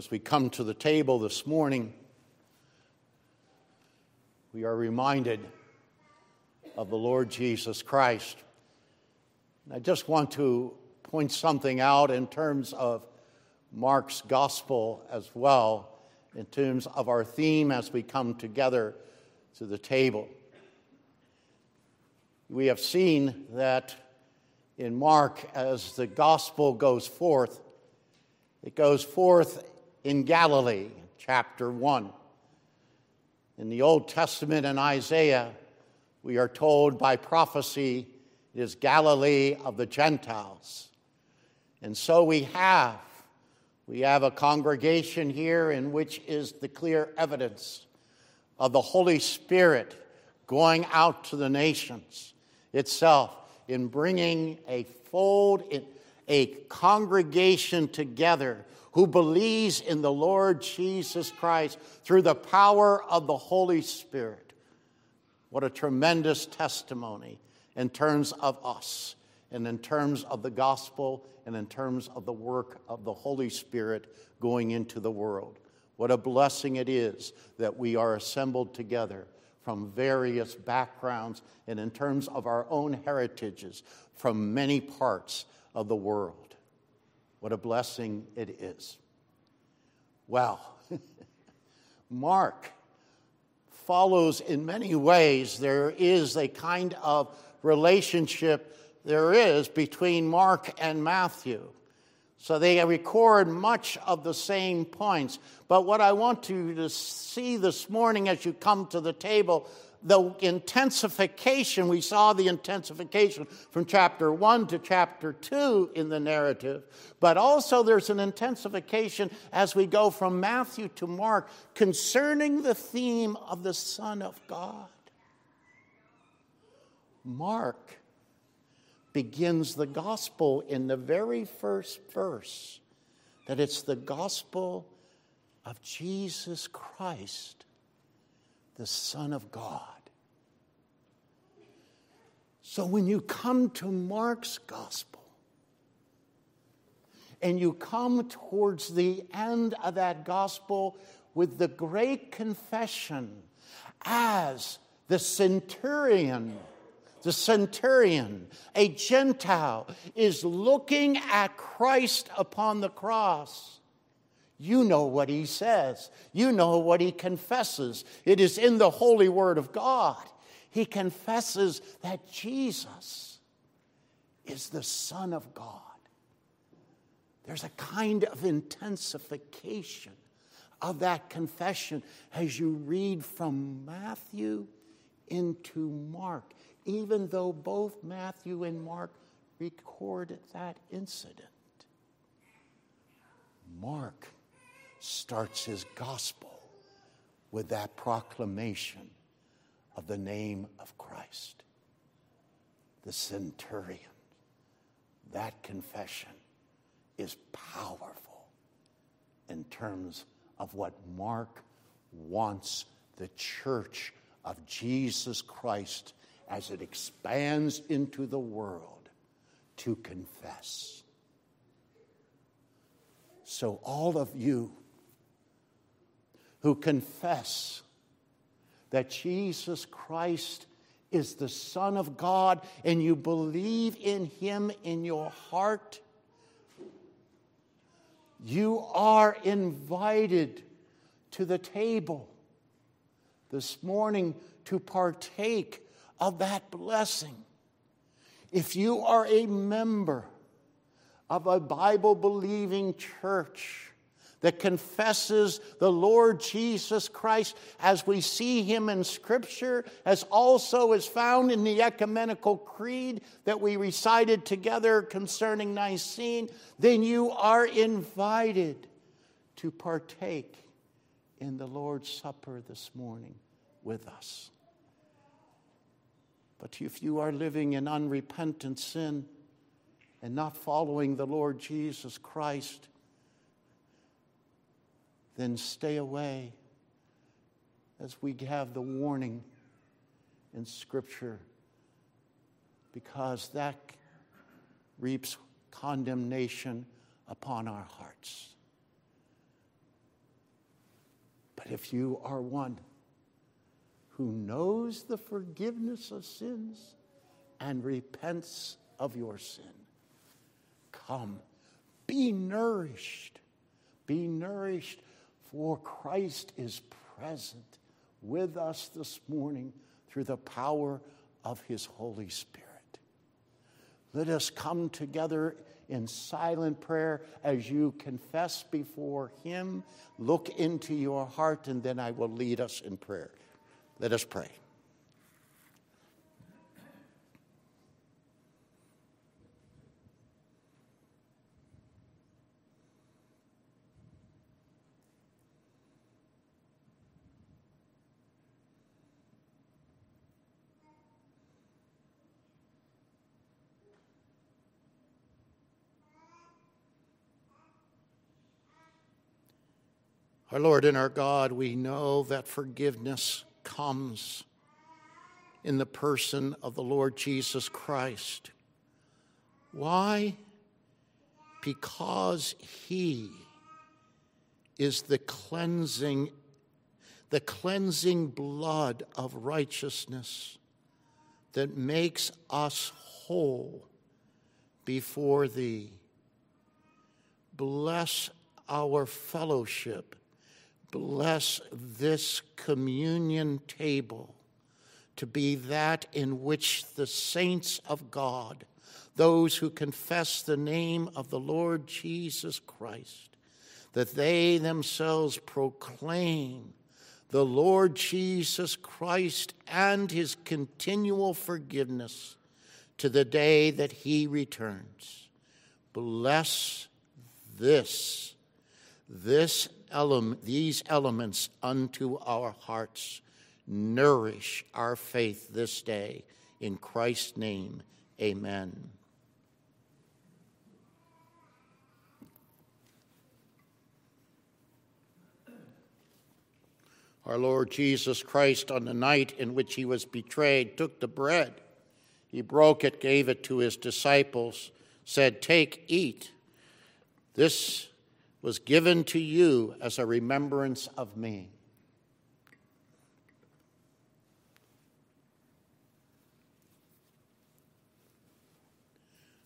As we come to the table this morning, we are reminded of the Lord Jesus Christ. And I just want to point something out in terms of Mark's gospel as well, in terms of our theme as we come together to the table. We have seen that in Mark, as the gospel goes forth, it goes forth in Galilee, chapter 1. In the Old Testament and Isaiah, we are told by prophecy it is Galilee of the Gentiles. And so we have we have a congregation here in which is the clear evidence of the Holy Spirit going out to the nations itself in bringing a fold, a congregation together who believes in the Lord Jesus Christ through the power of the Holy Spirit. What a tremendous testimony in terms of us and in terms of the gospel and in terms of the work of the Holy Spirit going into the world. What a blessing it is that we are assembled together from various backgrounds and in terms of our own heritages from many parts of the world. What a blessing it is. Well, Mark follows in many ways. There is a kind of relationship there is between Mark and Matthew. So they record much of the same points. But what I want you to see this morning as you come to the table, the intensification, we saw the intensification from chapter 1 to chapter 2 in the narrative, but also there's an intensification as we go from Matthew to Mark concerning the theme of the Son of God. Mark begins the gospel in the very first verse that it's the gospel of Jesus Christ, the Son of God. So when you come to Mark's gospel and you come towards the end of that gospel with the great confession as the centurion the centurion, a Gentile, is looking at Christ upon the cross. You know what he says. You know what he confesses. It is in the holy word of God. He confesses that Jesus is the Son of God. There's a kind of intensification of that confession as you read from Matthew into Mark even though both Matthew and Mark record that incident. Mark starts his gospel with that proclamation of the name of Christ. The centurion, that confession is powerful in terms of what Mark wants the church of Jesus Christ as it expands into the world to confess. So, all of you who confess that Jesus Christ is the Son of God and you believe in Him in your heart, you are invited to the table this morning to partake of that blessing. If you are a member of a Bible believing church, that confesses the Lord Jesus Christ as we see him in Scripture, as also is found in the ecumenical creed that we recited together concerning Nicene, then you are invited to partake in the Lord's Supper this morning with us. But if you are living in unrepentant sin and not following the Lord Jesus Christ, then stay away as we have the warning in Scripture, because that reaps condemnation upon our hearts. But if you are one who knows the forgiveness of sins and repents of your sin. Come, be nourished. Be nourished, for Christ is present with us this morning through the power of His Holy Spirit. Let us come together in silent prayer as you confess before Him. Look into your heart, and then I will lead us in prayer. Let us pray. Our Lord and our God, we know that forgiveness comes in the person of the Lord Jesus Christ. Why? Because He is the cleansing, the cleansing blood of righteousness that makes us whole before Thee. Bless our fellowship bless this communion table to be that in which the saints of God, those who confess the name of the Lord Jesus Christ, that they themselves proclaim the Lord Jesus Christ and his continual forgiveness to the day that he returns. Bless this, this these elements unto our hearts. Nourish our faith this day. In Christ's name, amen. Our Lord Jesus Christ, on the night in which he was betrayed, took the bread. He broke it, gave it to his disciples, said, Take, eat. This was given to you as a remembrance of me.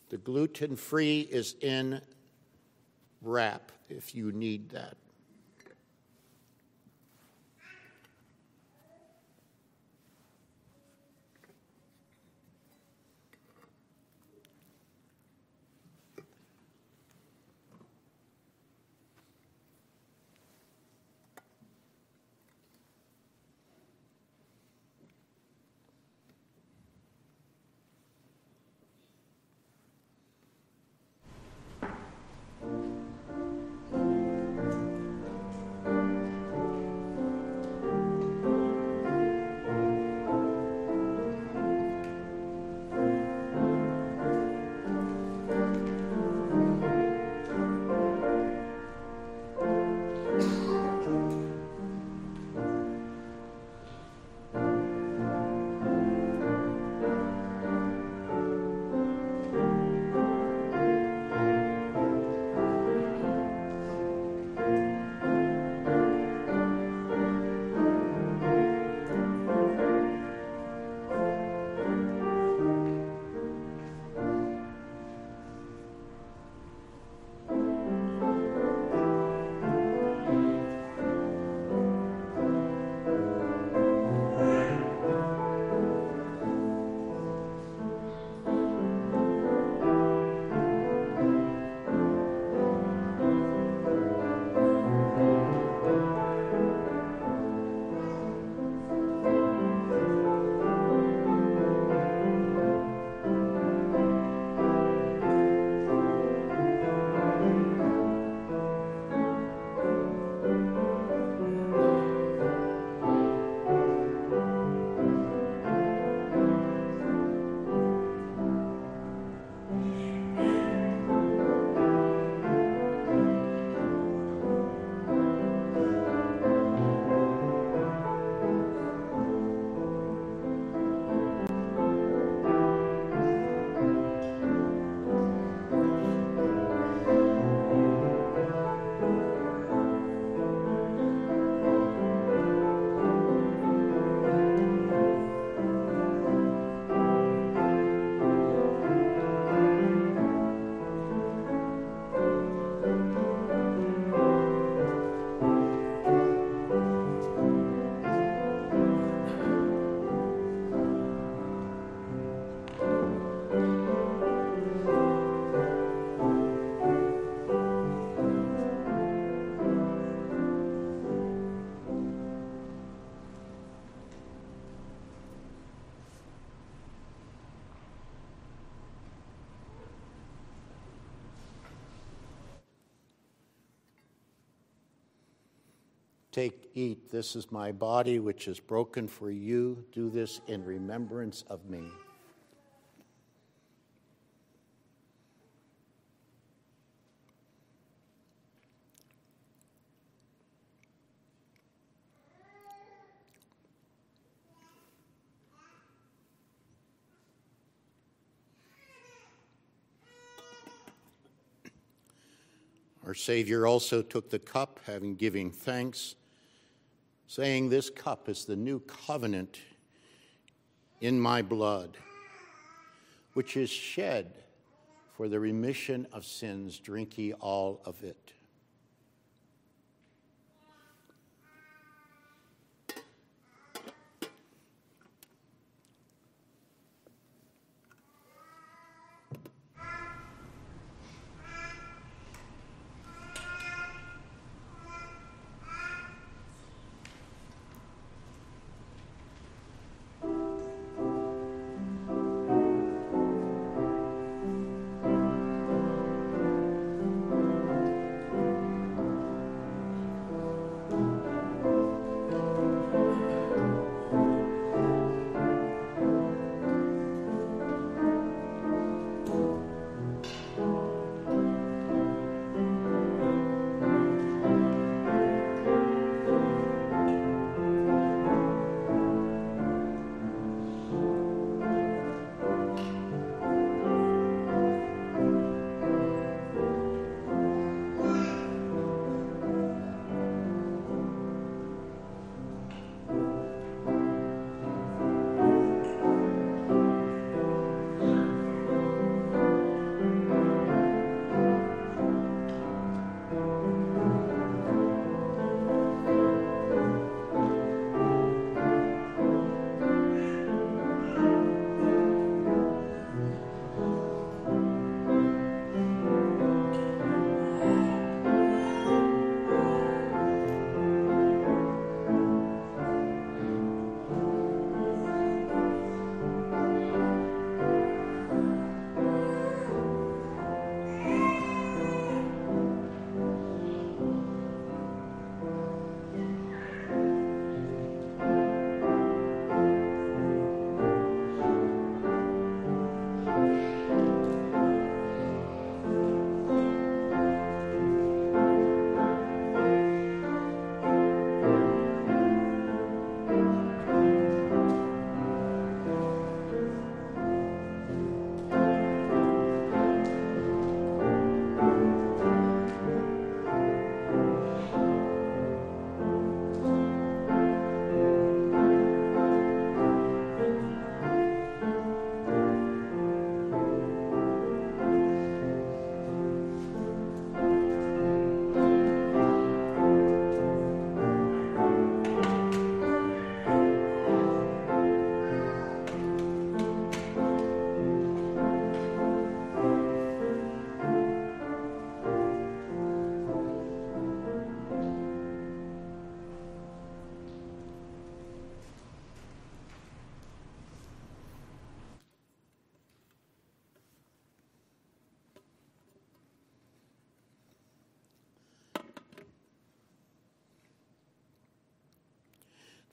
The gluten free is in wrap if you need that. Take, eat. This is my body, which is broken for you. Do this in remembrance of me. Our Savior also took the cup, having given thanks, saying, This cup is the new covenant in my blood, which is shed for the remission of sins. Drink ye all of it.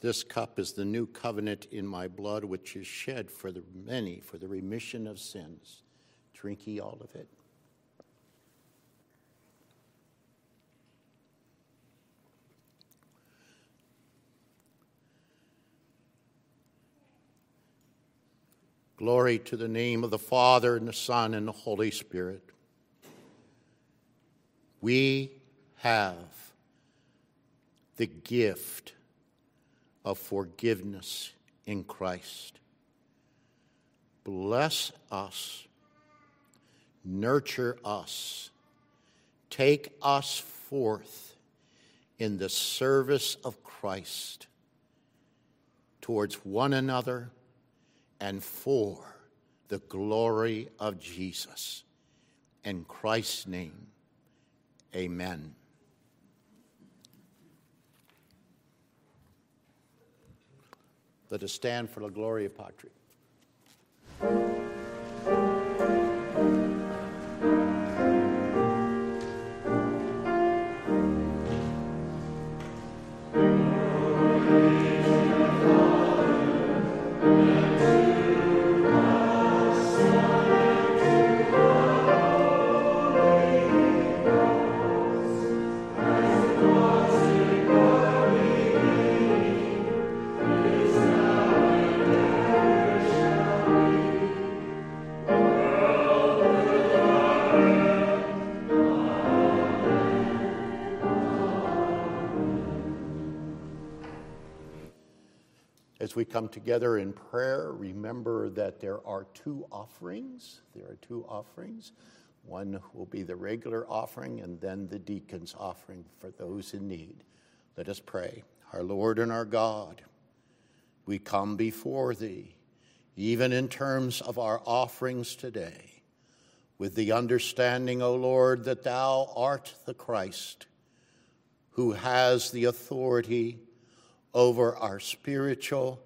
This cup is the new covenant in my blood, which is shed for the many for the remission of sins. Drink ye all of it. Glory to the name of the Father, and the Son, and the Holy Spirit. We have the gift of forgiveness in Christ. Bless us, nurture us, take us forth in the service of Christ towards one another and for the glory of Jesus. In Christ's name, amen. Let us stand for the Gloria Patri. As we come together in prayer, remember that there are two offerings. There are two offerings. One will be the regular offering, and then the deacon's offering for those in need. Let us pray. Our Lord and our God, we come before Thee, even in terms of our offerings today, with the understanding, O Lord, that Thou art the Christ who has the authority over our spiritual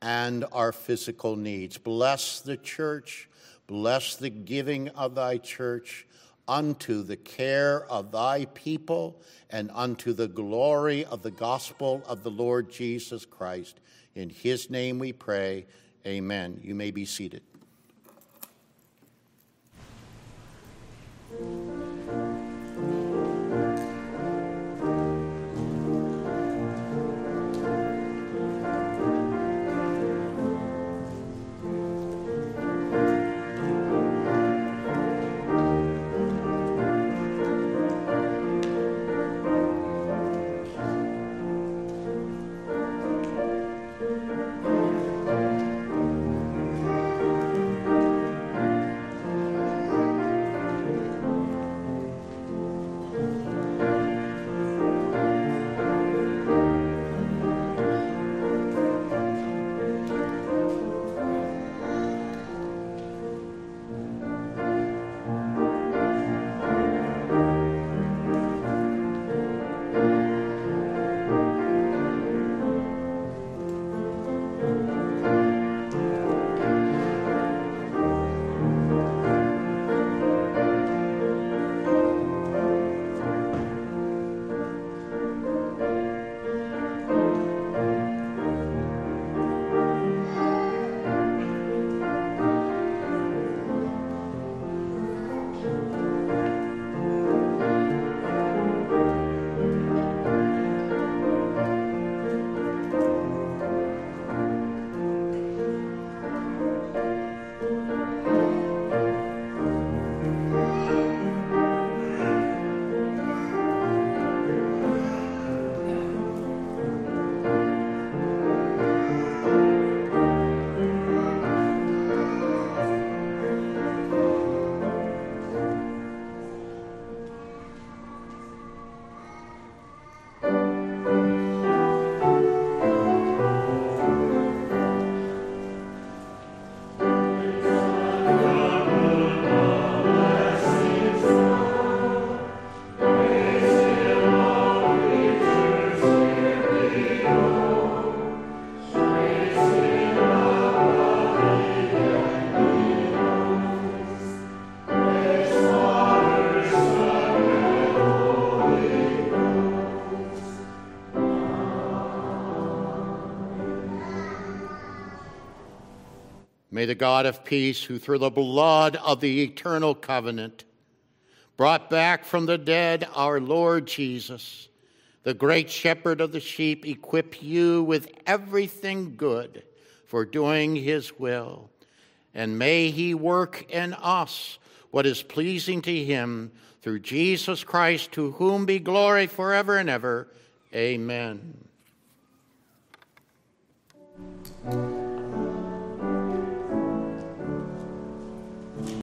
and our physical needs. Bless the church, bless the giving of thy church unto the care of thy people and unto the glory of the gospel of the Lord Jesus Christ. In his name we pray. Amen. You may be seated. May the God of peace, who through the blood of the eternal covenant brought back from the dead our Lord Jesus, the great shepherd of the sheep, equip you with everything good for doing his will. And may he work in us what is pleasing to him through Jesus Christ, to whom be glory forever and ever. Amen.